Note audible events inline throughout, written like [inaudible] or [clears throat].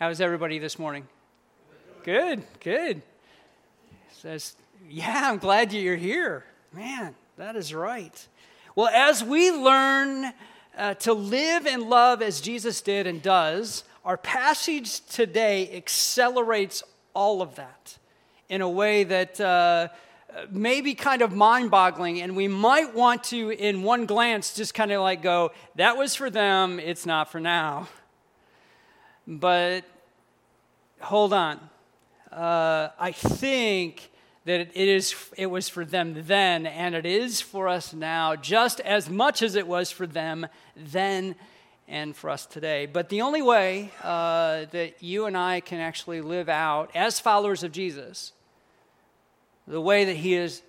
How's everybody this morning? Good, good. Says, yeah, I'm glad you're here. Man, that is right. Well, as we learn uh, to live and love as Jesus did and does, our passage today accelerates all of that in a way that uh, may be kind of mind boggling. And we might want to, in one glance, just kind of like go, that was for them, it's not for now. But hold on. Uh, I think that it, is, it was for them then, and it is for us now, just as much as it was for them then and for us today. But the only way uh, that you and I can actually live out as followers of Jesus, the way that He is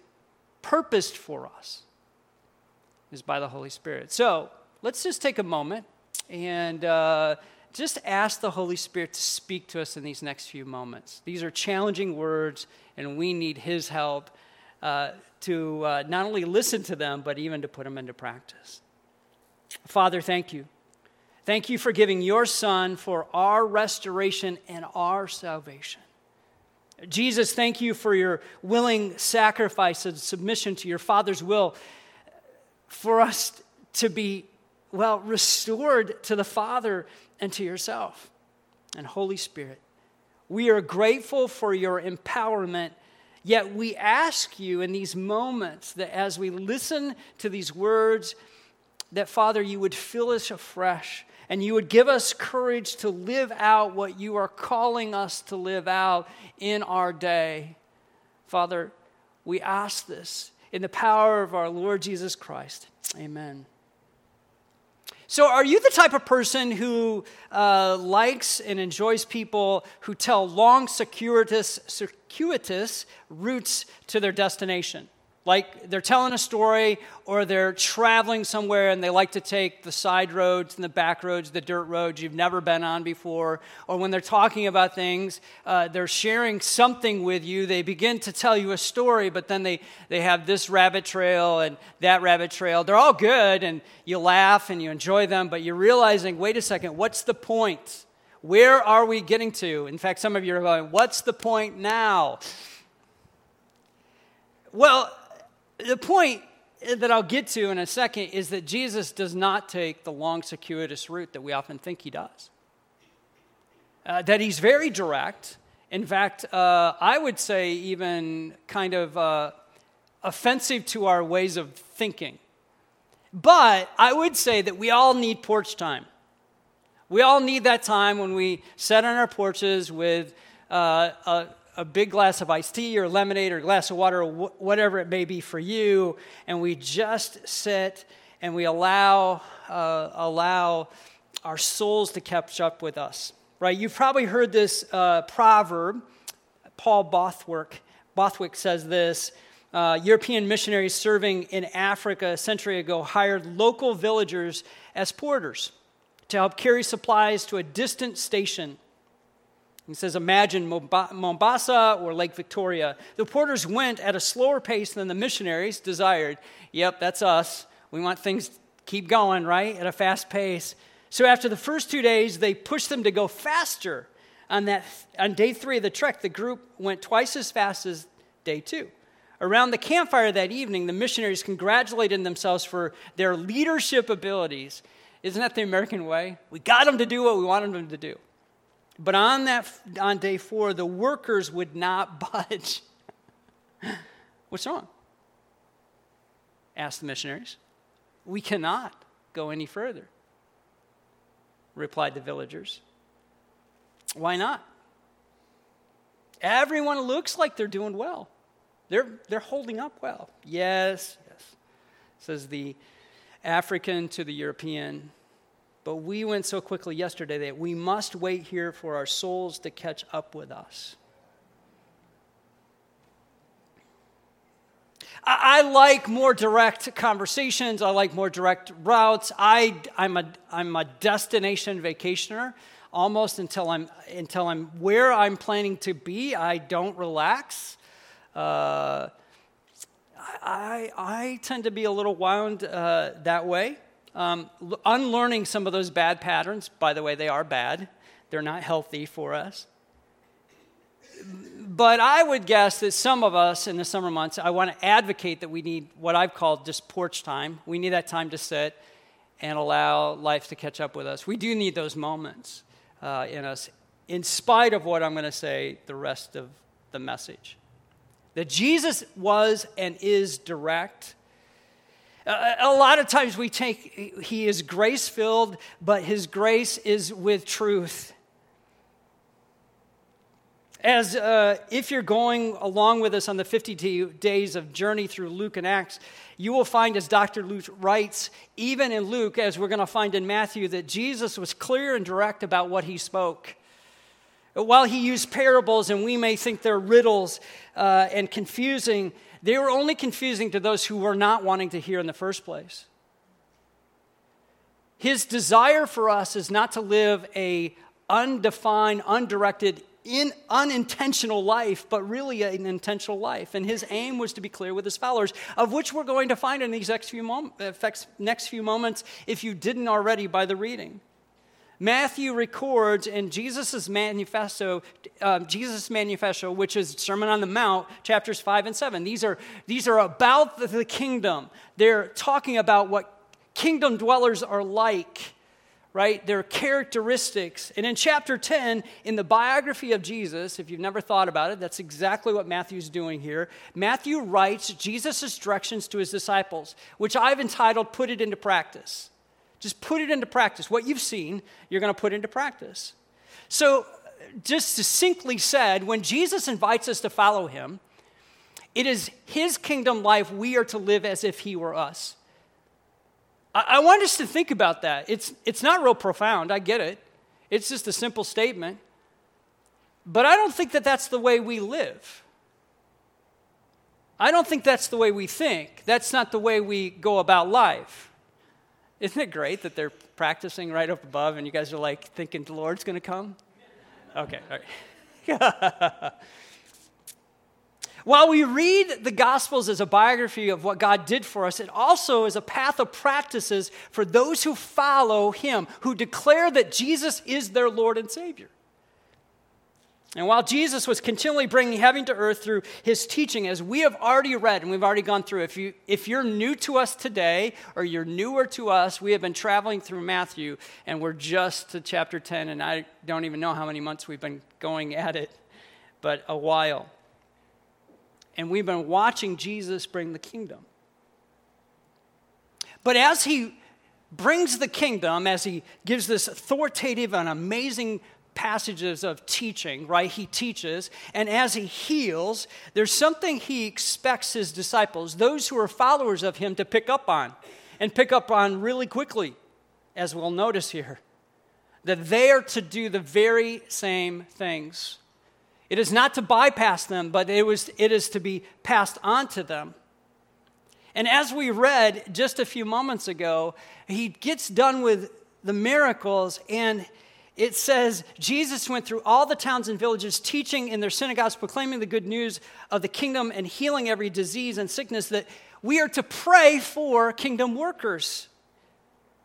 purposed for us, is by the Holy Spirit. So let's just take a moment and uh, just ask the Holy Spirit to speak to us in these next few moments. These are challenging words, and we need His help uh, to uh, not only listen to them, but even to put them into practice. Father, thank you. Thank you for giving your Son for our restoration and our salvation. Jesus, thank you for your willing sacrifice and submission to your Father's will for us to be, well, restored to the Father and to yourself. And Holy Spirit, we are grateful for your empowerment. Yet we ask you in these moments that as we listen to these words, that Father, you would fill us afresh and you would give us courage to live out what you are calling us to live out in our day. Father, we ask this in the power of our Lord Jesus Christ. Amen. So, are you the type of person who uh, likes and enjoys people who tell long, circuitous, circuitous routes to their destination? Like they're telling a story or they're traveling somewhere and they like to take the side roads and the back roads, the dirt roads you've never been on before. Or when they're talking about things, uh, they're sharing something with you. They begin to tell you a story, but then they, they have this rabbit trail and that rabbit trail. They're all good and you laugh and you enjoy them, but you're realizing wait a second, what's the point? Where are we getting to? In fact, some of you are going, what's the point now? Well, the point that I'll get to in a second is that Jesus does not take the long, circuitous route that we often think he does. Uh, that he's very direct. In fact, uh, I would say even kind of uh, offensive to our ways of thinking. But I would say that we all need porch time. We all need that time when we sit on our porches with uh, a a big glass of iced tea or lemonade or glass of water or wh- whatever it may be for you, and we just sit and we allow, uh, allow our souls to catch up with us. Right? You've probably heard this uh, proverb. Paul Borthwick, Borthwick says this. Uh, European missionaries serving in Africa a century ago hired local villagers as porters to help carry supplies to a distant station he says, Imagine Mombasa or Lake Victoria. The porters went at a slower pace than the missionaries desired. Yep, that's us. We want things to keep going, right? At a fast pace. So after the first two days, they pushed them to go faster. On, that, on day three of the trek, the group went twice as fast as day two. Around the campfire that evening, the missionaries congratulated themselves for their leadership abilities. Isn't that the American way? We got them to do what we wanted them to do. But on, that, on day four, the workers would not [laughs] budge. What's wrong? Asked the missionaries. We cannot go any further, replied the villagers. Why not? Everyone looks like they're doing well. They're, they're holding up well. Yes, yes, says the African to the European. But we went so quickly yesterday that we must wait here for our souls to catch up with us. I, like more direct conversations. I like more direct routes. I, I'm, a, I'm a destination vacationer almost until I'm, until I'm where I'm planning to be. I don't relax. Uh, I, I tend to be a little wound uh, that way. Um, unlearning some of those bad patterns, by the way, they are bad. they're not healthy for us. But I would guess that some of us in the summer months, I want to advocate that we need what I've called just porch time. We need that time to sit and allow life to catch up with us. We do need those moments uh, in us, in spite of what I'm going to say the rest of the message. That Jesus was and is direct. A lot of times we take, he is grace filled, but his grace is with truth. As uh, if you're going along with us on the 50 days of journey through Luke and Acts, you will find, as Dr. Luke writes, even in Luke, as we're going to find in Matthew, that Jesus was clear and direct about what he spoke. While he used parables, and we may think they're riddles uh, and confusing, they were only confusing to those who were not wanting to hear in the first place. His desire for us is not to live a undefined, undirected, in unintentional life, but really an intentional life. And his aim was to be clear with his followers, of which we're going to find in these next few, mom- uh, next few moments, if you didn't already by the reading. Matthew records in Jesus' manifesto, uh, Jesus' manifesto, which is Sermon on the Mount, chapters 5 and 7. These are, these are about the, the kingdom. They're talking about what kingdom dwellers are like right? Their characteristics. And in chapter 10, in the biography of Jesus, if you've never thought about it, that's exactly what Matthew's doing here. Matthew writes Jesus' directions to his disciples, which I've entitled Put It Into Practice. Just put it into practice. What you've seen, you're going to put into practice. So, just succinctly said, when Jesus invites us to follow him, it is his kingdom life we are to live as if he were us. I, want us to think about that. It's, it's not real profound, I get it. It's just a simple statement. But I don't think that that's the way we live. I don't think that's the way we think. That's not the way we go about life. Isn't it great that they're practicing right up above and you guys are like thinking the Lord's going to come? Okay, all right. [laughs] While we read the Gospels as a biography of what God did for us, it also is a path of practices for those who follow Him, who declare that Jesus is their Lord and Savior. And while Jesus was continually bringing heaven to earth through his teaching, as we have already read and we've already gone through, if, you, if you're new to us today or you're newer to us, we have been traveling through Matthew and we're just to chapter 10, and I don't even know how many months we've been going at it, but a while and we've been watching Jesus bring the kingdom. But as he brings the kingdom, as he gives this authoritative and amazing passages of teaching, right? He teaches, and as he heals, there's something he expects his disciples, those who are followers of him, to pick up on, and pick up on really quickly, as we'll notice here. That they are to do the very same things. It is not to bypass them, but it, was, it is to be passed on to them. And as we read just a few moments ago, he gets done with the miracles, and it says Jesus went through all the towns and villages, teaching in their synagogues, proclaiming the good news of the kingdom and healing every disease and sickness, that we are to pray for kingdom workers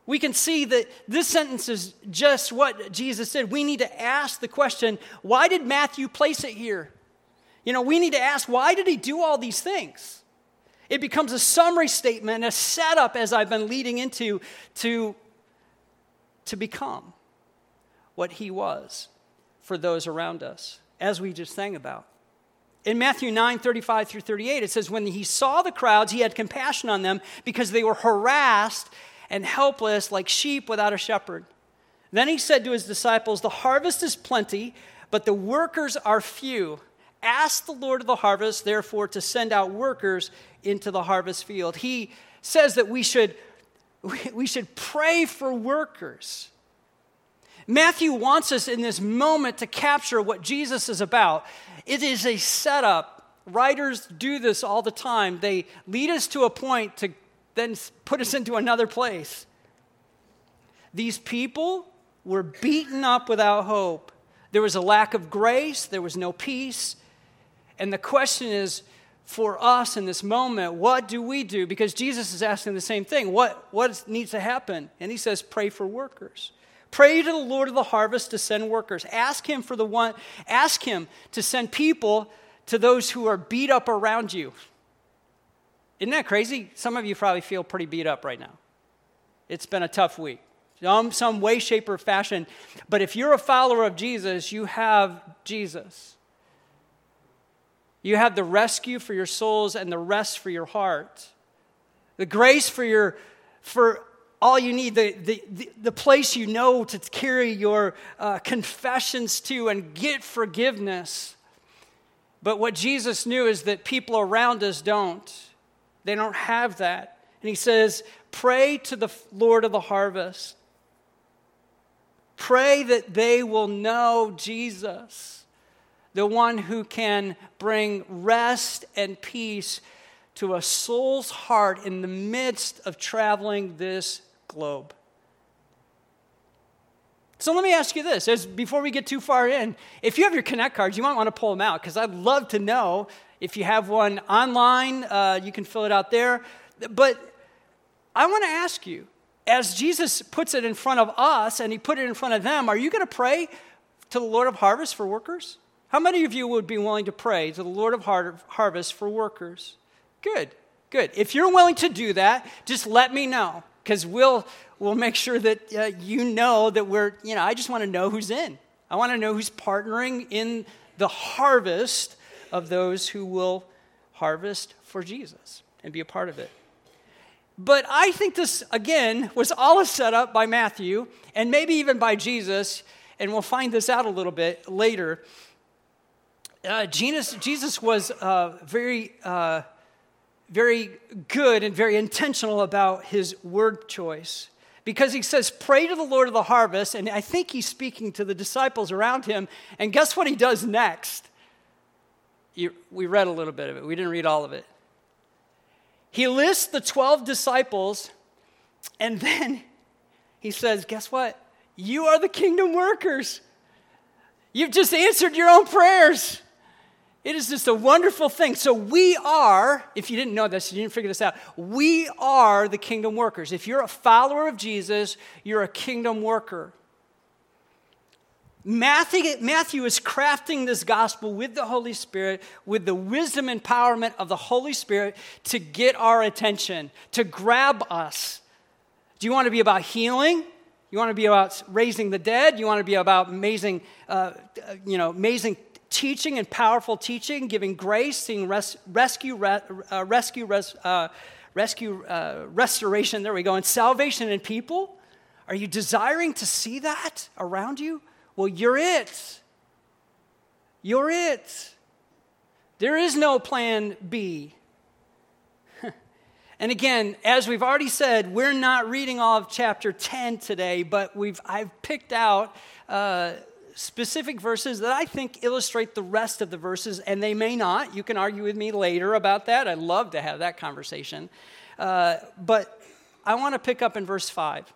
we can see that this sentence is just what Jesus said. We need to ask the question why did Matthew place it here? You know, we need to ask why did he do all these things? It becomes a summary statement, a setup as I've been leading into to, to become what he was for those around us, as we just sang about. In Matthew 9, 35 through 38, it says, When he saw the crowds, he had compassion on them because they were harassed and helpless like sheep without a shepherd. Then he said to his disciples, The harvest is plenty, but the workers are few. Ask the Lord of the harvest, therefore, to send out workers into the harvest field. He says that we should, [laughs] we should pray for workers. Matthew wants us in this moment to capture what Jesus is about. It is a setup. Writers do this all the time. They lead us to a point to then put us into another place. These people were beaten up without hope. There was a lack of grace, there was no peace. And the question is for us in this moment, what do we do? Because Jesus is asking the same thing. What, what needs to happen? And he says, pray for workers. Pray to the Lord of the harvest to send workers. Ask him for the one, ask him to send people to those who are beat up around you. Isn't that crazy? Some of you probably feel pretty beat up right now. It's been a tough week, some, some way, shape, or fashion. But if you're a follower of Jesus, you have Jesus. You have the rescue for your souls and the rest for your heart. The grace for your for all you need, the, the, the, place you know to carry your uh, confessions to and get forgiveness. But what Jesus knew is that people around us don't. They don't have that. And he says, Pray to the Lord of the harvest. Pray that they will know Jesus, the one who can bring rest and peace to a soul's heart in the midst of traveling this globe. So let me ask you this as before we get too far in, if you have your Connect cards, you might want to pull them out because I'd love to know if you have one online, uh, you can fill it out there. But I want to ask you, as Jesus puts it in front of us and he put it in front of them, are you going to pray to the Lord of harvest for workers? How many of you would be willing to pray to the Lord of har- harvest for workers? Good, good. If you're willing to do that, just let me know because we'll, we'll make sure that uh, you know that we're, you know, I just want to know who's in. I want to know who's partnering in the harvest of those who will harvest for Jesus and be a part of it. But I think this, again, was all a setup by Matthew and maybe even by Jesus, and we'll find this out a little bit later. Uh, Jesus, Jesus was uh, very uh, very good and very intentional about his word choice because he says, Pray to the Lord of the harvest. And I think he's speaking to the disciples around him. And guess what he does next? We read a little bit of it, we didn't read all of it. He lists the 12 disciples, and then he says, Guess what? You are the kingdom workers. You've just answered your own prayers. It is just a wonderful thing. So, we are, if you didn't know this, you didn't figure this out, we are the kingdom workers. If you're a follower of Jesus, you're a kingdom worker. Matthew, is crafting this gospel with the Holy Spirit, with the wisdom and empowerment of the Holy Spirit to get our attention, to grab us. Do you want to be about healing? You want to be about raising the dead? You want to be about amazing, uh, you know, amazing teaching and powerful teaching, giving grace, seeing res- rescue, re- uh, rescue, res- uh, rescue, uh, restoration. There we go. And salvation in people. Are you desiring to see that around you? Well, you're it. You're it. There is no plan B. [laughs] and again, as we've already said, we're not reading all of chapter 10 today, but we've, I've picked out uh, specific verses that I think illustrate the rest of the verses, and they may not. You can argue with me later about that. I'd love to have that conversation. Uh, but I want to pick up in verse 5. It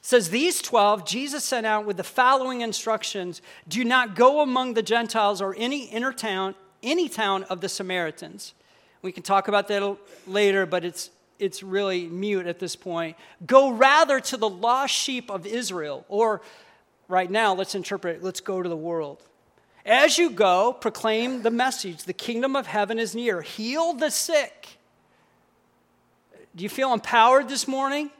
says, These 12 Jesus sent out with the following instructions Do not go among the Gentiles or any inner town, any town of the Samaritans. We can talk about that later, but it's it's really mute at this point. Go rather to the lost sheep of Israel, or right now, let's interpret it. Let's go to the world. As you go, proclaim the message the kingdom of heaven is near. Heal the sick. Do you feel empowered this morning?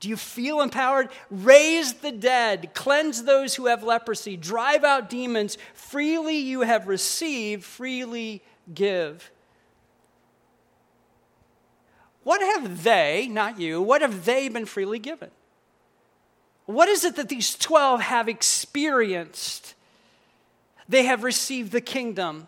Do you feel empowered? Raise the dead, cleanse those who have leprosy, drive out demons. Freely you have received, freely give. What have they, not you, what have they been freely given? What is it that these 12 have experienced? They have received the kingdom.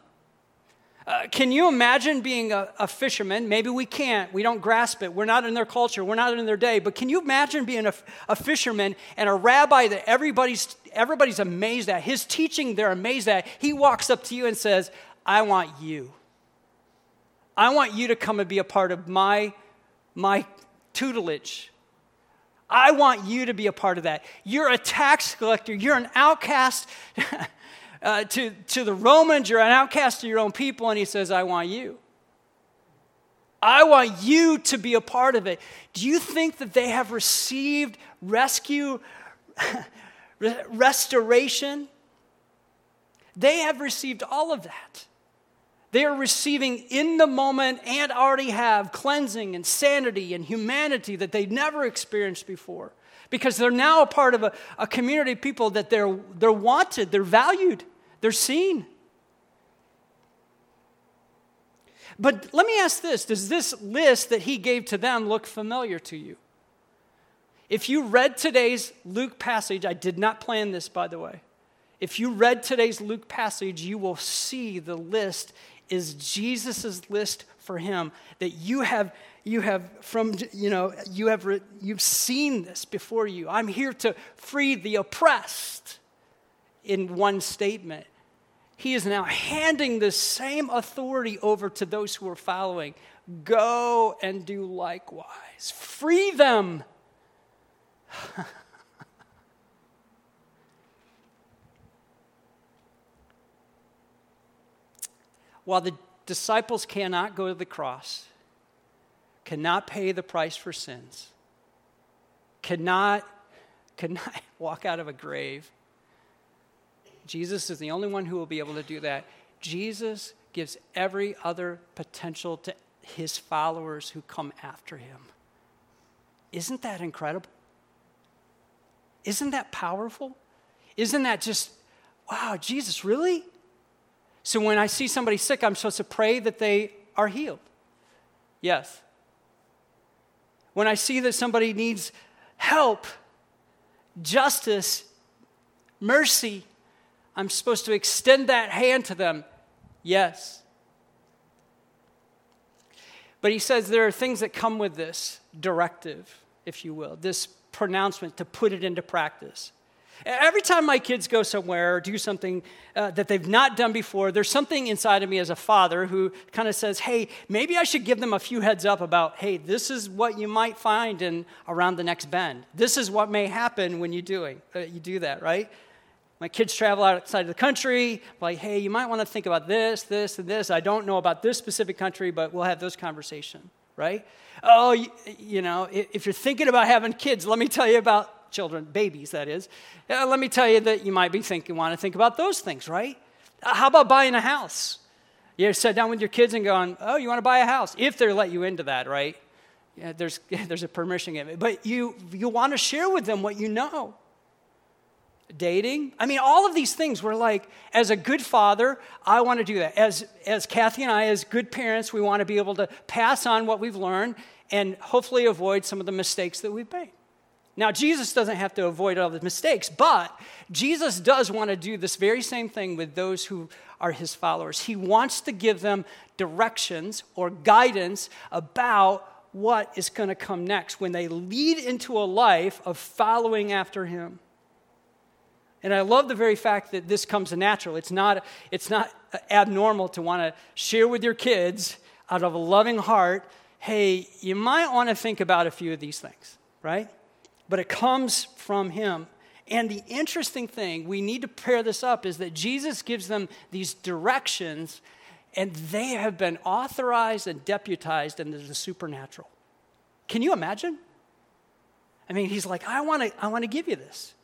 Uh, can you imagine being a, a, fisherman? Maybe we can't. We don't grasp it. We're not in their culture. We're not in their day. But can you imagine being a, a fisherman and a rabbi that everybody's, everybody's amazed at? His teaching, they're amazed at. He walks up to you and says, I want you. I want you to come and be a part of my, my tutelage. I want you to be a part of that. You're a tax collector, you're an outcast [laughs] uh, to, to the Romans, you're an outcast to your own people, and he says, I want you. I want you to be a part of it. Do you think that they have received rescue, [laughs] restoration? They have received all of that. They are receiving in the moment and already have cleansing and sanity and humanity that they've never experienced before because they're now a part of a, a community of people that they're, they're wanted, they're valued, they're seen. But let me ask this Does this list that he gave to them look familiar to you? If you read today's Luke passage, I did not plan this, by the way. If you read today's Luke passage, you will see the list is Jesus' list for him that you have you have from you know you have you've seen this before you. I'm here to free the oppressed in one statement. He is now handing the same authority over to those who are following. Go and do likewise. Free them [laughs] while the disciples cannot go to the cross, cannot pay the price for sins, cannot, cannot [laughs] walk out of a grave, Jesus is the only one who will be able to do that. Jesus gives every other potential to his followers who come after him. Isn't that incredible? Isn't that powerful? Isn't that just, wow, Jesus, really? So when I see somebody sick, I'm supposed to pray that they are healed. Yes. When I see that somebody needs help, justice, mercy, I'm supposed to extend that hand to them. Yes. But he says there are things that come with this directive, if you will, this pronouncement to put it into practice. Every time my kids go somewhere or do something uh, that they've not done before, there's something inside of me as a father who kind of says, hey, maybe I should give them a few heads up about, hey, this is what you might find in around the next bend. This is what may happen when you doing uh, you do that, right? My kids travel outside of the country, like, hey, you might want to think about this, this, and this. I don't know about this specific country, but we'll have those conversations, right? Oh, you, you know, if you're thinking about having kids, let me tell you about children, babies, that is, uh, let me tell you that you might be thinking, want to think about those things, right? Uh, how about buying a house? You sit down with your kids and going, oh, you want to buy a house? If they let you into that, right? Yeah, there's, [laughs] there's a permission given. But you, you want to share with them what you know. Dating. I mean, all of these things, we're like, as a good father, I want to do that. As, as Kathy and I, as good parents, we want to be able to pass on what we've learned and hopefully avoid some of the mistakes that we've made. Now, Jesus doesn't have to avoid all the mistakes, but Jesus does want to do this very same thing with those who are his followers. He wants to give them directions or guidance about what is going to come next when they lead into a life of following after him. And I love the very fact that this comes natural. It's not, it's not abnormal to want to share with your kids out of a loving heart hey, you might want to think about a few of these things, right? But it comes from Him. And the interesting thing, we need to pair this up, is that Jesus gives them these directions, and they have been authorized and deputized into the supernatural. Can you imagine? I mean, he's like, I want to I wanna give you this.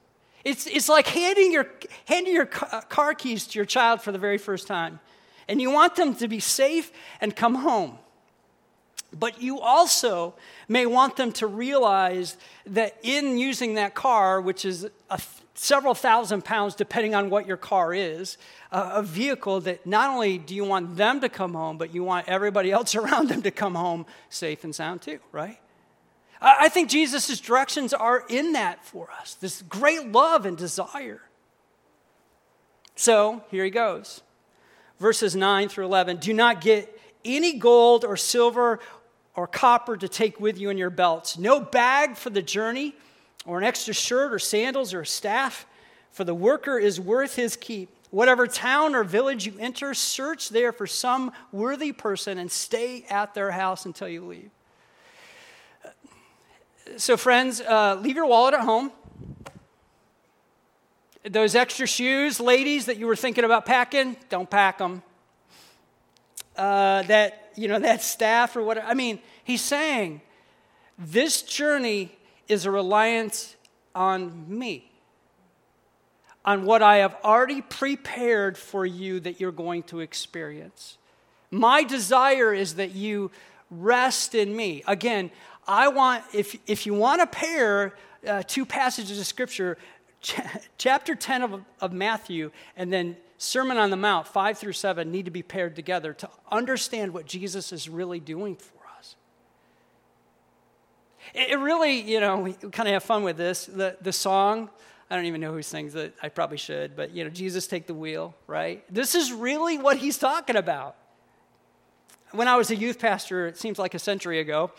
It's, it's like handing your, handing your uh, car keys to your child for the very first time. And you want them to be safe and come home. But you also may want them to realize that in using that car, which is a, several thousand pounds, depending on what your car is, uh, a vehicle that not only do you want them to come home, but you want everybody [laughs] else around them to come home safe and sound too, right? I, I think Jesus' directions are in that for us this great love and desire. So here he goes. Verses 9 through 11 Do not get any gold or silver or copper to take with you in your belts, no bag for the journey, or an extra shirt or sandals or a staff, for the worker is worth his keep. Whatever town or village you enter, search there for some worthy person and stay at their house until you leave. So, friends, uh, leave your wallet at home. Those extra shoes, ladies, that you were thinking about packing, don't pack them. Uh, that, you know, that staff or whatever. I mean, he's saying this journey is a reliance on me, on what I have already prepared for you that you're going to experience. My desire is that you rest in me. Again, I want, if, if you want to pair uh, two passages of Scripture, ch- [laughs] chapter 10 of, of Matthew and then Sermon on the Mount, 5 through 7, need to be paired together to understand what Jesus is really doing for us. It, really, you know, we kind of have fun with this. The, the song, I don't even know who sings it. I probably should, but, you know, Jesus take the wheel, right? This is really what he's talking about. When I was a youth pastor, it seems like a century ago,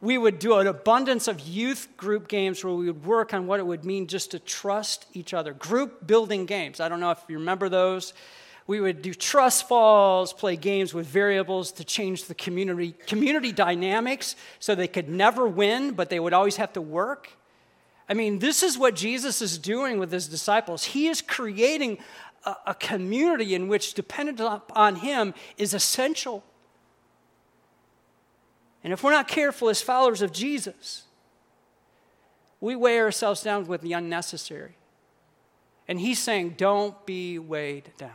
we would do an abundance of youth group games where we would work on what it would mean just to trust each other. Group building games. I don't know if you remember those. We would do trust falls, play games with variables to change the community, community dynamics so they could never win, but they would always have to work. I mean, this is what Jesus is doing with his disciples. He is creating a, a community in which dependence on him is essential. And if we're not careful as followers of Jesus, we weigh ourselves down with the unnecessary. And he's saying, don't be weighed down.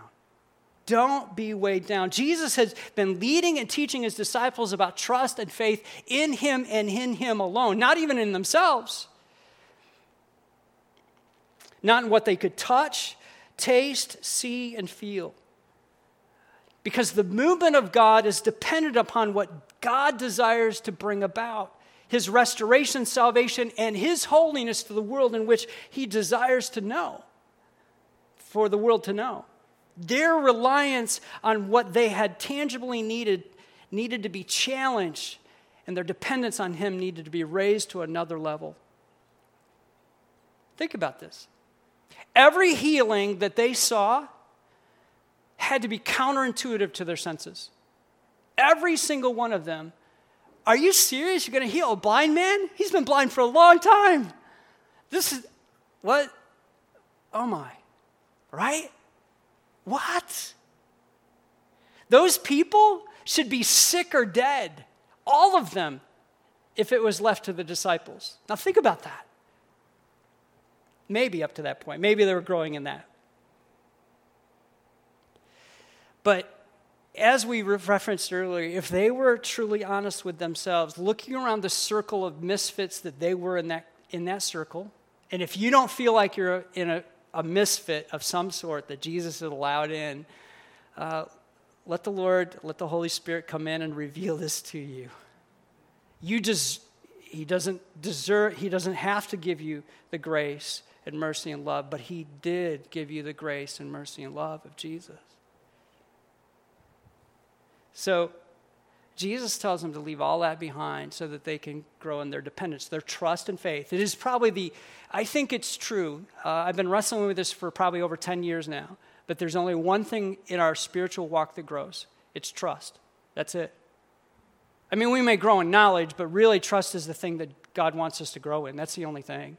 Don't be weighed down. Jesus has been leading and teaching his disciples about trust and faith in him and in him alone, not even in themselves. Not in what they could touch, taste, see, and feel. Because the movement of God is dependent upon what God desires to bring about his restoration, salvation, and his holiness to the world in which he desires to know, for the world to know. Their reliance on what they had tangibly needed needed to be challenged, and their dependence on him needed to be raised to another level. Think about this. Every healing that they saw had to be counterintuitive to their senses. Every single one of them. Are you serious? You're going to heal a blind man? He's been blind for a long time. This is what? Oh my. Right? What? Those people should be sick or dead. All of them, if it was left to the disciples. Now think about that. Maybe up to that point. Maybe they were growing in that. But as we referenced earlier, if they were truly honest with themselves, looking around the circle of misfits that they were in that, in that circle, and if you don't feel like you're in a, a misfit of some sort that Jesus has allowed in, uh, let the Lord, let the Holy Spirit come in and reveal this to you. You just, He doesn't deserve, He doesn't have to give you the grace and mercy and love, but He did give you the grace and mercy and love of Jesus. So Jesus tells them to leave all that behind so that they can grow in their dependence, their trust and faith. It is probably the, I think it's true. Uh, I've been wrestling with this for probably over 10 years now, but there's only one thing in our spiritual walk that grows it's trust. That's it. I mean, we may grow in knowledge, but really, trust is the thing that God wants us to grow in. That's the only thing.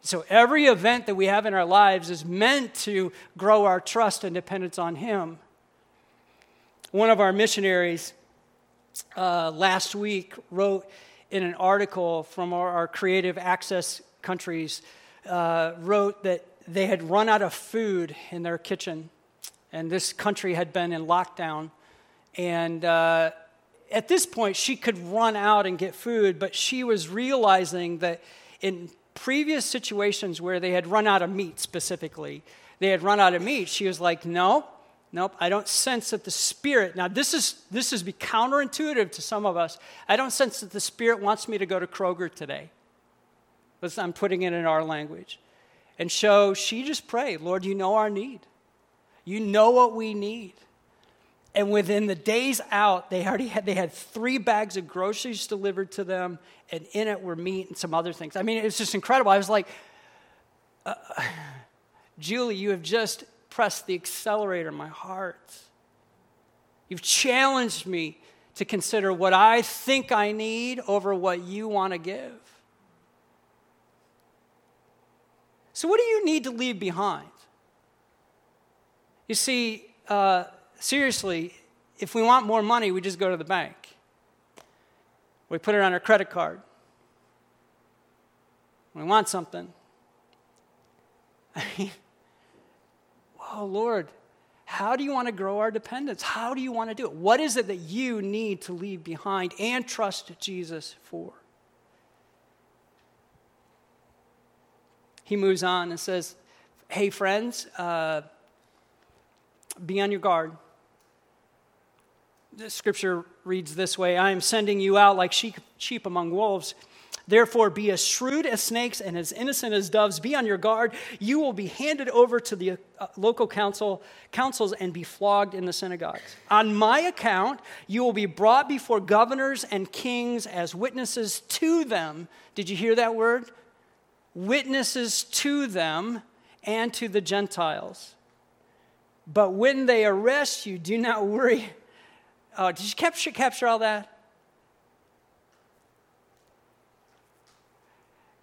So, every event that we have in our lives is meant to grow our trust and dependence on Him. One of our missionaries uh, last week wrote in an article from our, our creative access countries, uh, wrote that they had run out of food in their kitchen, and this country had been in lockdown. And uh, at this point, she could run out and get food, but she was realizing that in previous situations where they had run out of meat specifically, they had run out of meat, she was like, No, Nope, I don't sense that the Spirit, now this is, this is be counterintuitive to some of us. I don't sense that the Spirit wants me to go to Kroger today. I'm putting it in our language. And so she just prayed, Lord, you know our need. You know what we need. And within the days out, they already had, they had three bags of groceries delivered to them, and in it were meat and some other things. I mean, it was just incredible. I was like, uh, [sighs] Julie, you have just pressed the accelerator in my heart. You've challenged me to consider what I think I need over what you want to give. So, what do you need to leave behind? You see, uh, seriously, if we want more money, we just go to the bank. We put it on our credit card. We want something. [laughs] I mean, oh, Lord, how do you want to grow our dependence? How do you want to do it? What is it that you need to leave behind and trust Jesus for? He moves on and says, Hey, friends, uh, be on your guard. The scripture reads this way I am sending you out like sheep, sheep among wolves. Therefore, be as shrewd as snakes and as innocent as doves. Be on your guard. You will be handed over to the uh, local council, councils and be flogged in the synagogues. On my account, you will be brought before governors and kings as witnesses to them. Did you hear that word? Witnesses to them and to the Gentiles. But when they arrest you, do not worry. Oh, did you capture, capture all that?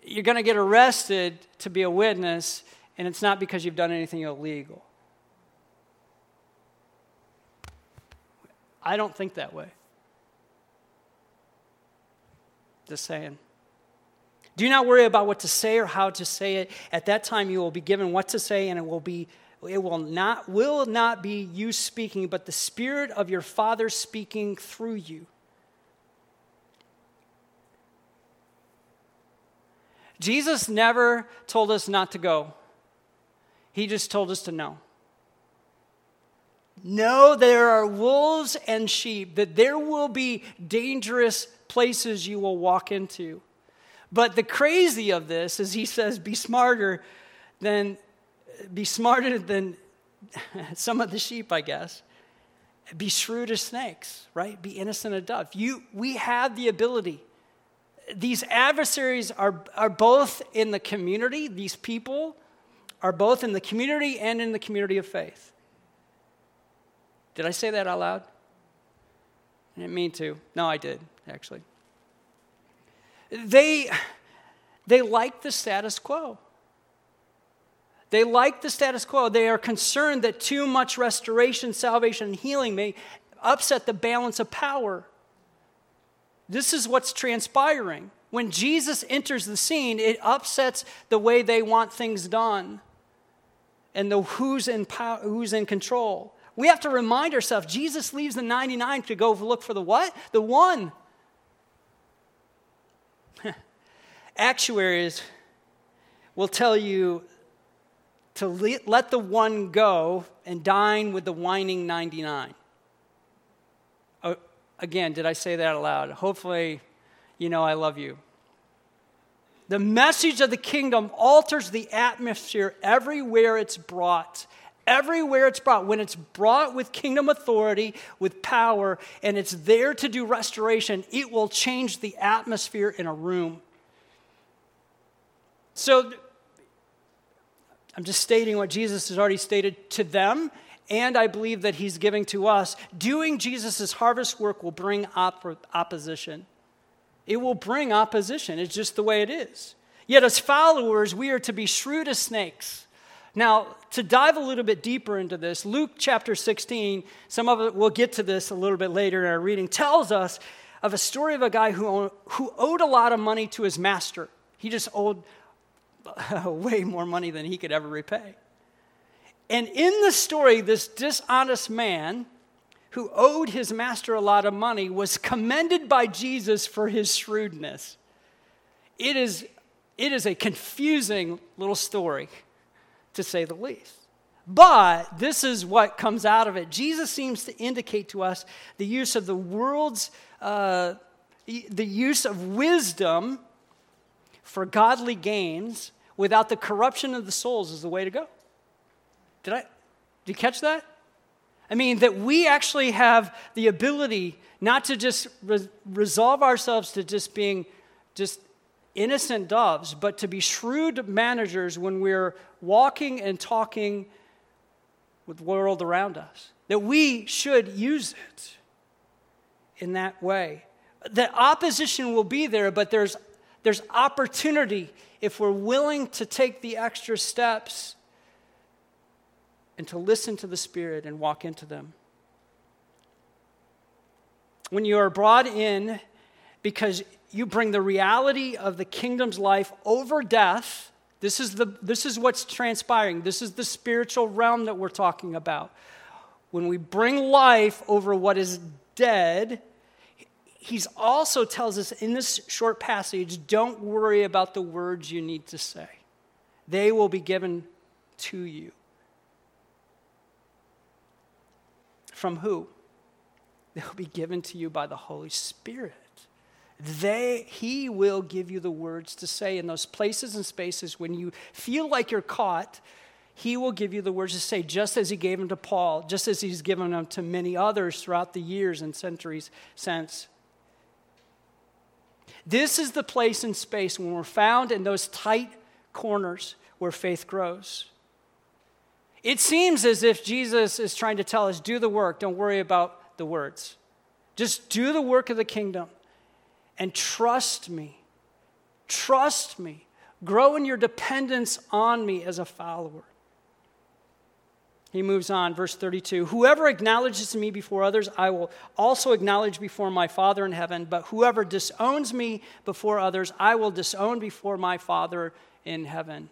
You're going to get arrested to be a witness, and it's not because you've done anything illegal. I don't think that way. Just saying. Do not worry about what to say or how to say it. At that time, you will be given what to say, and it will be it will not will not be you speaking, but the Spirit of your Father speaking through you. Jesus never told us not to go. He just told us to know. Know there are wolves and sheep, that there will be dangerous places you will walk into. But the crazy of this is he says, be smarter than be smarter than [laughs] some of the sheep, I guess. Be shrewd as snakes, right? Be innocent as dove. You, we have the ability. These adversaries are, are both in the community, these people are both in the community and in the community of faith. Did I say that out loud? I didn't mean to. No, I did, actually. They, they like the status quo. They like the status quo. They are concerned that too much restoration, salvation, and healing may upset the balance of power. This is what's transpiring. When Jesus enters the scene, it upsets the way they want things done and the who's in, power, who's in control. We have to remind ourselves Jesus leaves the 99 to go look for the what? The one. [laughs] Actuaries will tell you to let the one go and dine with the whining 99. Again, did I say that aloud? Hopefully, you know I love you. The message of the kingdom alters the atmosphere everywhere it's brought. Everywhere it's brought, when it's brought with kingdom authority, with power, and it's there to do restoration, it will change the atmosphere in a room. So, I'm just stating what Jesus has already stated to them, and I believe that he's giving to us. Doing Jesus' harvest work will bring op- opposition. It will bring opposition. It's just the way it is. Yet, as followers, we are to be shrewd as snakes. Now, to dive a little bit deeper into this, Luke chapter 16, some of it, we'll get to this a little bit later in our reading, tells us of a story of a guy who, who owed a lot of money to his master. He just owed [laughs] way more money than he could ever repay. And in the story, this dishonest man who owed his master a lot of money was commended by Jesus for his shrewdness. It is, it is a confusing little story, to say the least. But this is what comes out of it. Jesus seems to indicate to us the use of the world's, uh, the use of wisdom for godly gains without the corruption of the souls is the way to go. Did I did you catch that? I mean, that we actually have the ability not to just re- resolve ourselves to just being just innocent doves, but to be shrewd managers when we're walking and talking with the world around us. That we should use it in that way. The opposition will be there, but there's, there's opportunity if we're willing to take the extra steps and to listen to the Spirit and walk into them. when you are brought in because you bring the reality of the kingdom's life over death. This is, the, this is what's transpiring. This is the spiritual realm that we're talking about. When we bring life over what is dead, he also tells us in this short passage don't worry about the words you need to say, they will be given to you. From who? They'll be given to you by the Holy Spirit. They, he will give you the words to say in those places and spaces when you feel like you're caught. He will give you the words to say, just as he gave them to Paul, just as he's given them to many others throughout the years and centuries since. This is the place and space when we're found in those tight corners where faith grows. It seems as if Jesus is trying to tell us do the work, don't worry about the words. Just do the work of the kingdom and trust me. Trust me. Grow in your dependence on me as a follower. He moves on, verse 32 Whoever acknowledges me before others, I will also acknowledge before my Father in heaven. But whoever disowns me before others, I will disown before my Father in heaven.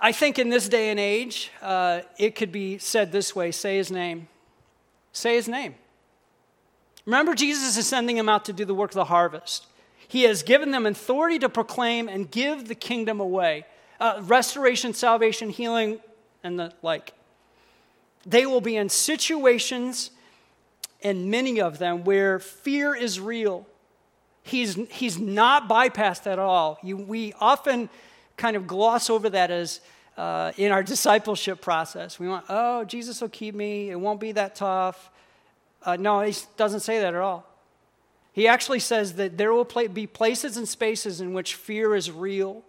I think in this day and age, uh, it could be said this way say his name. Say his name. Remember, Jesus is sending them out to do the work of the harvest. He has given them authority to proclaim and give the kingdom away uh, restoration, salvation, healing, and the like. They will be in situations, and many of them, where fear is real. He's, he's not bypassed at all. You, we often kind of gloss over that as uh, in our discipleship process. We want, oh, Jesus will keep me, it won't be that tough. Uh, no, he doesn't say that at all. He actually says that there will be places and spaces in which fear is real,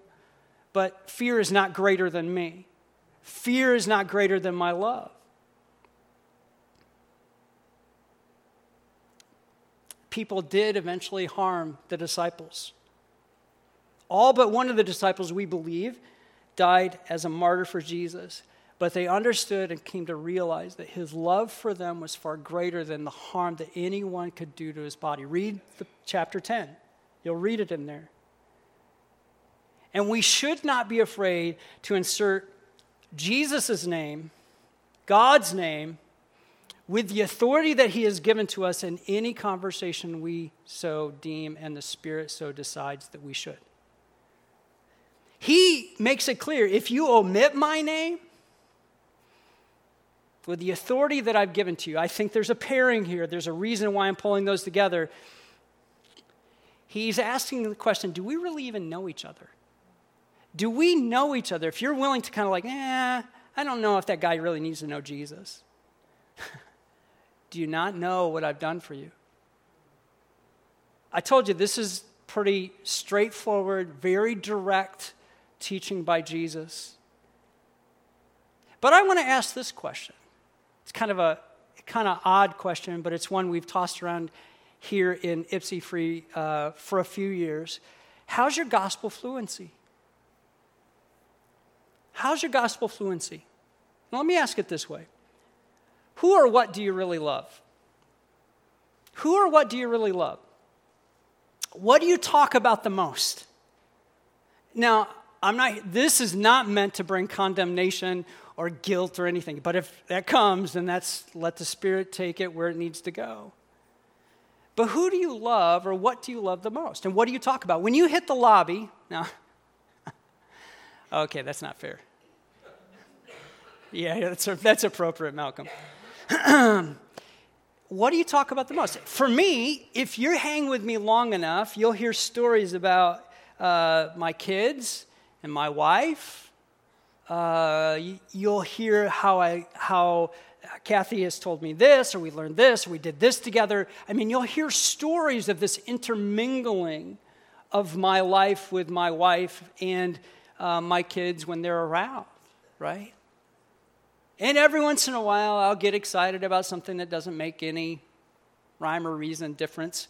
but fear is not greater than me. Fear is not greater than my love. People did eventually harm the disciples. All but one of the disciples, we believe, died as a martyr for Jesus. But they understood and came to realize that his love for them was far greater than the harm that anyone could do to his body. Read the, chapter 10, you'll read it in there. And we should not be afraid to insert Jesus' name, God's name, with the authority that he has given to us in any conversation we so deem and the Spirit so decides that we should. He makes it clear if you omit my name, with the authority that I've given to you, I think there's a pairing here. There's a reason why I'm pulling those together. He's asking the question do we really even know each other? Do we know each other? If you're willing to kind of like, eh, I don't know if that guy really needs to know Jesus. [laughs] do you not know what I've done for you? I told you this is pretty straightforward, very direct teaching by Jesus. But I want to ask this question it's kind of a kind of odd question, but it's one we've tossed around here in Ypsi Free uh, for a few years. How's your gospel fluency? How's your gospel fluency? Let me ask it this way Who or what do you really love? Who or what do you really love? What do you talk about the most? Now, I'm not, this is not meant to bring condemnation or guilt or anything. But if that comes, then that's let the Spirit take it where it needs to go. But who do you love or what do you love the most? And what do you talk about? When you hit the lobby, now, [laughs] okay, that's not fair. Yeah, that's, that's appropriate, Malcolm. [clears throat] what do you talk about the most? For me, if you hang with me long enough, you'll hear stories about uh, my kids and my wife uh, you'll hear how I how Kathy has told me this, or we learned this, or we did this together. I mean, you'll hear stories of this intermingling of my life with my wife and uh, my kids when they're around, right? And every once in a while, I'll get excited about something that doesn't make any rhyme or reason difference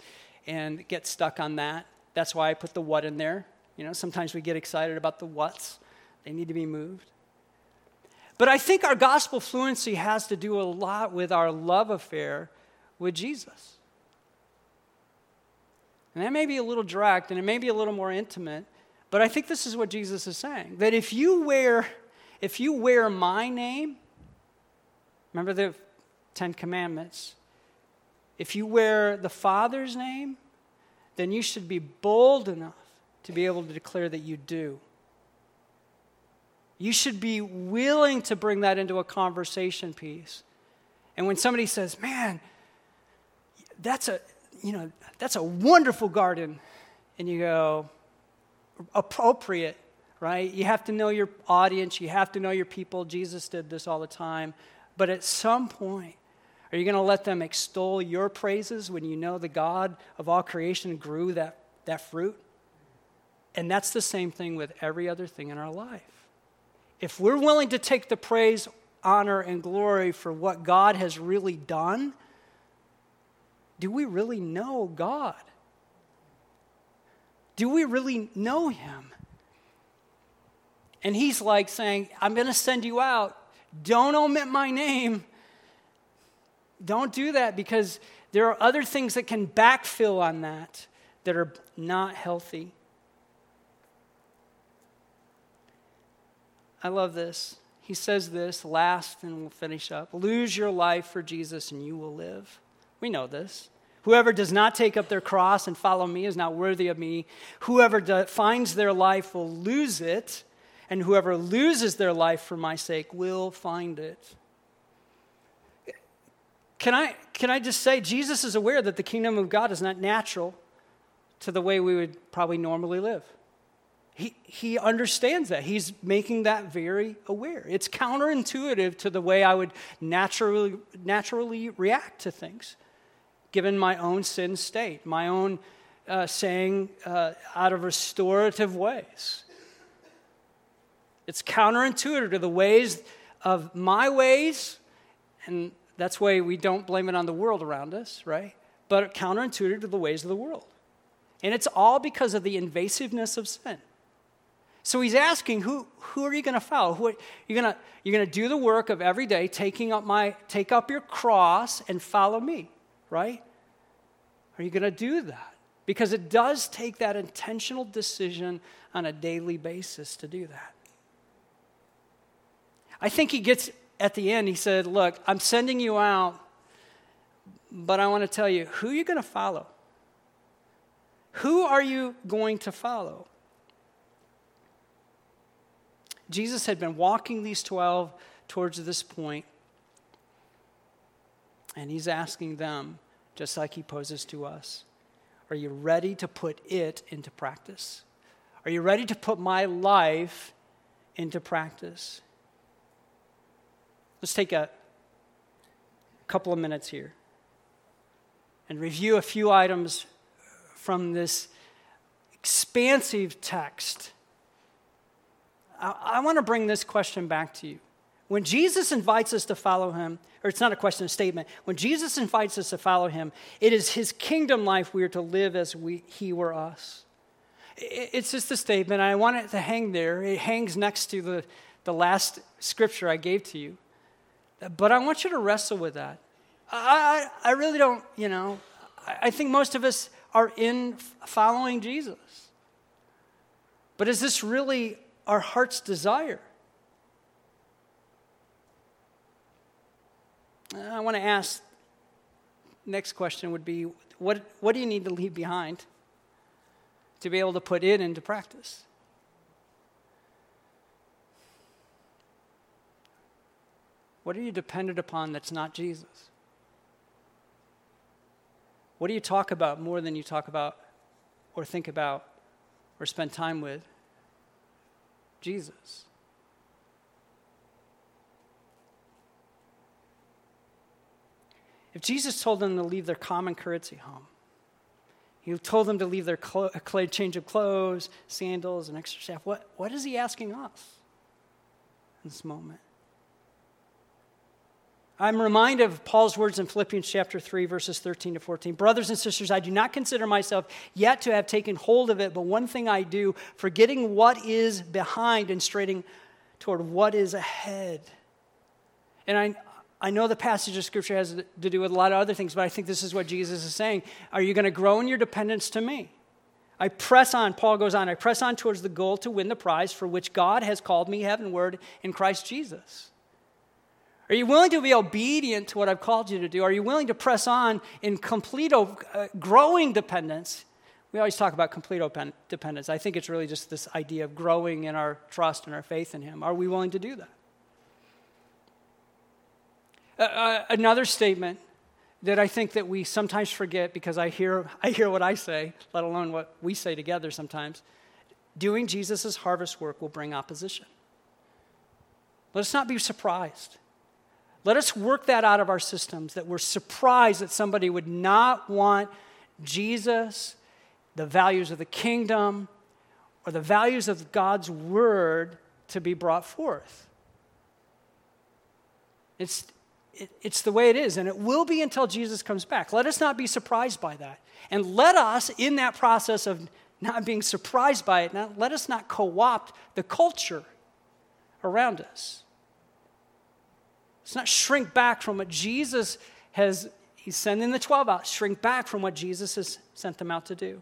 and get stuck on that. That's why I put the what in there. You know, sometimes we get excited about the what's. They need to be moved. But I think our gospel fluency has to do a lot with our love affair with Jesus. And that may be a little direct and it may be a little more intimate, but I think this is what Jesus is saying that if you wear if you wear my name, remember the 10 commandments, if you wear the Father's name, then you should be bold enough to be able to declare that you do. You should be willing to bring that into a conversation piece. And when somebody says, "Man, that's a, you know, that's a wonderful garden." And you go, "Appropriate." Right? You have to know your audience, you have to know your people. Jesus did this all the time. But at some point, are you going to let them extol your praises when you know the God of all creation grew that, that fruit? And that's the same thing with every other thing in our life. If we're willing to take the praise, honor, and glory for what God has really done, do we really know God? Do we really know Him? And He's like saying, I'm going to send you out. Don't omit my name don't do that because there are other things that can backfill on that that are not healthy. I love this. He says this last, and we'll finish up. Lose your life for Jesus, and you will live. We know this. Whoever does not take up their cross and follow me is not worthy of me. Whoever do, finds their life will lose it, and whoever loses their life for my sake will find it. Can I, can I just say, Jesus is aware that the kingdom of God is not natural to the way we would probably normally live. He, he understands that. He's making that very aware. It's counterintuitive to the way I would naturally, naturally react to things, given my own sin state, my own uh, saying uh, out of restorative ways. It's counterintuitive to the ways of my ways and that's why we don't blame it on the world around us, right? But counterintuitive to the ways of the world. And it's all because of the invasiveness of sin. So he's asking, who, who are you going to follow? Who, you're going you're gonna do the work of every day, taking up my, take up your cross and follow me, right? Are you going to do that? Because it does take that intentional decision on a daily basis to do that. I think he gets at the end, he said, Look, I'm sending you out, but I want to tell you who are you going to follow? Who are you going to follow? Jesus had been walking these 12 towards this point, and he's asking them, just like he poses to us, Are you ready to put it into practice? Are you ready to put my life into practice? Let's take a couple of minutes here and review a few items from this expansive text. I, want to bring this question back to you. When Jesus invites us to follow him, or it's not a question, a statement, when Jesus invites us to follow him, it is his kingdom life we are to live as we, he were us. It's just a statement. I want it to hang there. It hangs next to the, the last scripture I gave to you. But I want you to wrestle with that. I, I, I really don't, you know, I, I think most of us are in following Jesus. But is this really our heart's desire? I want to ask next question would be what, what do you need to leave behind to be able to put it into practice? What are you dependent upon that's not Jesus? What do you talk about more than you talk about or think about or spend time with? Jesus. If Jesus told them to leave their common courtesy home, he told them to leave their clo- change of clothes, sandals, and extra staff. What, what is he asking us in this moment? I'm reminded of Paul's words in Philippians chapter 3, verses 13 to 14. Brothers and sisters, I do not consider myself yet to have taken hold of it, but one thing I do, forgetting what is behind and straining toward what is ahead. And I, I know the passage of Scripture has to do with a lot of other things, but I think this is what Jesus is saying. Are you going to grow in your dependence to me? I press on, Paul goes on, I press on towards the goal to win the prize for which God has called me heavenward in Christ Jesus. Are you willing to be obedient to what I've called you to do? Are you willing to press on in complete, uh, growing dependence? We always talk about complete dependence. I think it's really just this idea of growing in our trust and our faith in Him. Are we willing to do that? Uh, uh, another statement that I think that we sometimes forget because I hear, I hear what I say, let alone what we say together sometimes. Doing Jesus' harvest work will bring opposition. Let us not be surprised. Let us work that out of our systems that we're surprised that somebody would not want Jesus, the values of the kingdom, or the values of God's word to be brought forth. It's, it, it's the way it is, and it will be until Jesus comes back. Let us not be surprised by that. And let us, in that process of not being surprised by it, not, let us not co opt the culture around us. Let's not shrink back from what Jesus has, he's sending the 12 out, shrink back from what Jesus has sent them out to do.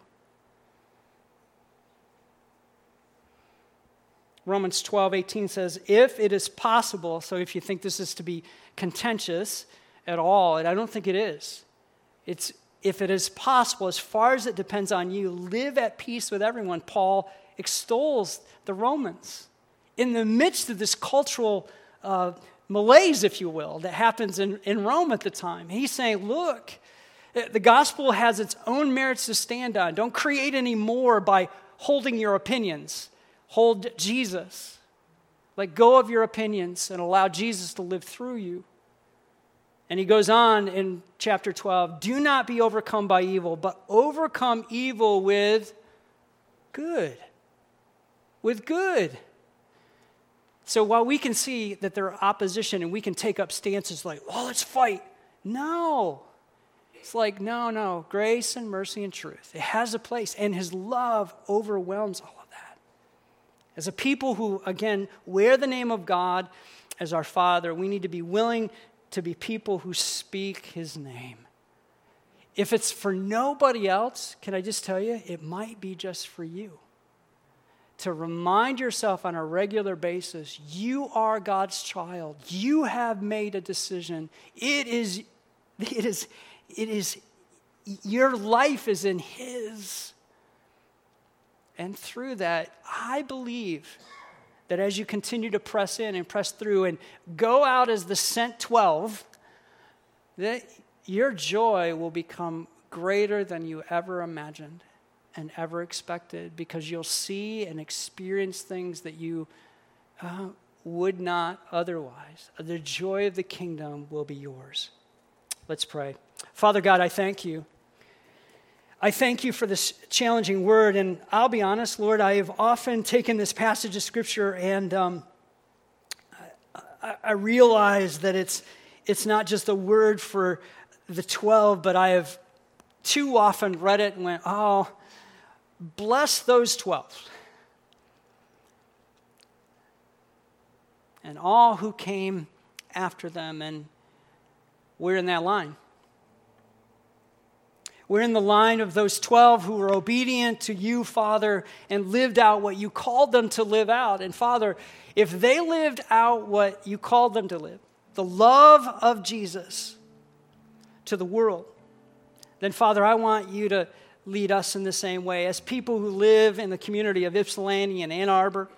Romans 12, 18 says, If it is possible, so if you think this is to be contentious at all, and I don't think it is, it's if it is possible, as far as it depends on you, live at peace with everyone. Paul extols the Romans in the midst of this cultural uh, malaise, if you will, that happens in, in Rome at the time. He's saying, Look, the gospel has its own merits to stand on. Don't create any more by holding your opinions Hold Jesus. Let go of your opinions and allow Jesus to live through you. And he goes on in chapter 12 Do not be overcome by evil, but overcome evil with good. With good. So while we can see that there are opposition and we can take up stances like, oh, let's fight. No. It's like, no, no. Grace and mercy and truth. It has a place, and his love overwhelms all of that. as a people who, again, wear the name of God as our Father, we need to be willing to be people who speak His name. If it's for nobody else, can I just tell you, it might be just for you. To remind yourself on a regular basis, you are God's child. You have made a decision. It is, it is, it is, your life is in His. And through that, I believe that as you continue to press in and press through and go out as the sent 12, that your joy will become greater than you ever imagined and ever expected because you'll see and experience things that you uh, would not otherwise. The joy of the kingdom will be yours. Let's pray. Father God, I thank you I thank you for this challenging word. And I'll be honest, Lord, I have often taken this passage of Scripture and um, I, I realize that it's, it's not just a word for the 12, but I have too often read it and went, oh, bless those 12. And all who came after them. And we're in that line. We're in the line of those 12 who were obedient to you, Father, and lived out what you called them to live out. And Father, if they lived out what you called them to live, the love of Jesus to the world, then Father, I want you to lead us in the same way. As people who live in the community of Ypsilanti and Ann Arbor,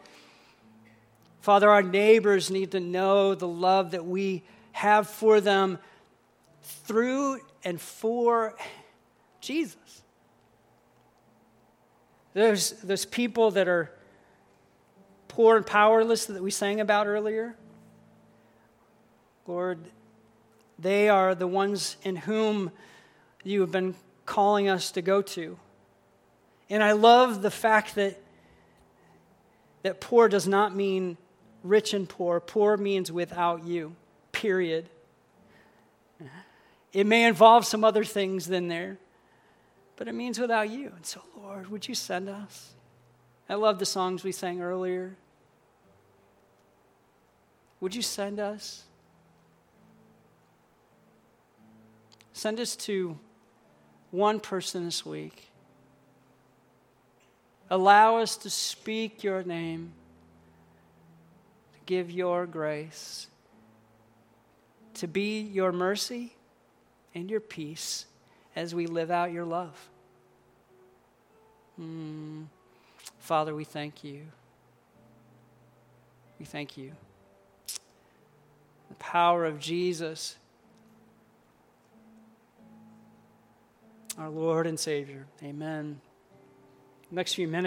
Father, our neighbors need to know the love that we have for them through and for Jesus. There's, there's people that are poor and powerless that we sang about earlier. Lord, they are the ones in whom you have been calling us to go to. And I love the fact that, that poor does not mean rich and poor. Poor means without you, period. It may involve some other things than there but it means without you. And so, Lord, would you send us? I love the songs we sang earlier. Would you send us? Send us to one person this week. Allow us to speak your name, to give your grace, to be your mercy and your peace as we live out your love. Mm. Father, we thank you. We thank you. The power of Jesus, our Lord and Savior. Amen. Next few minutes.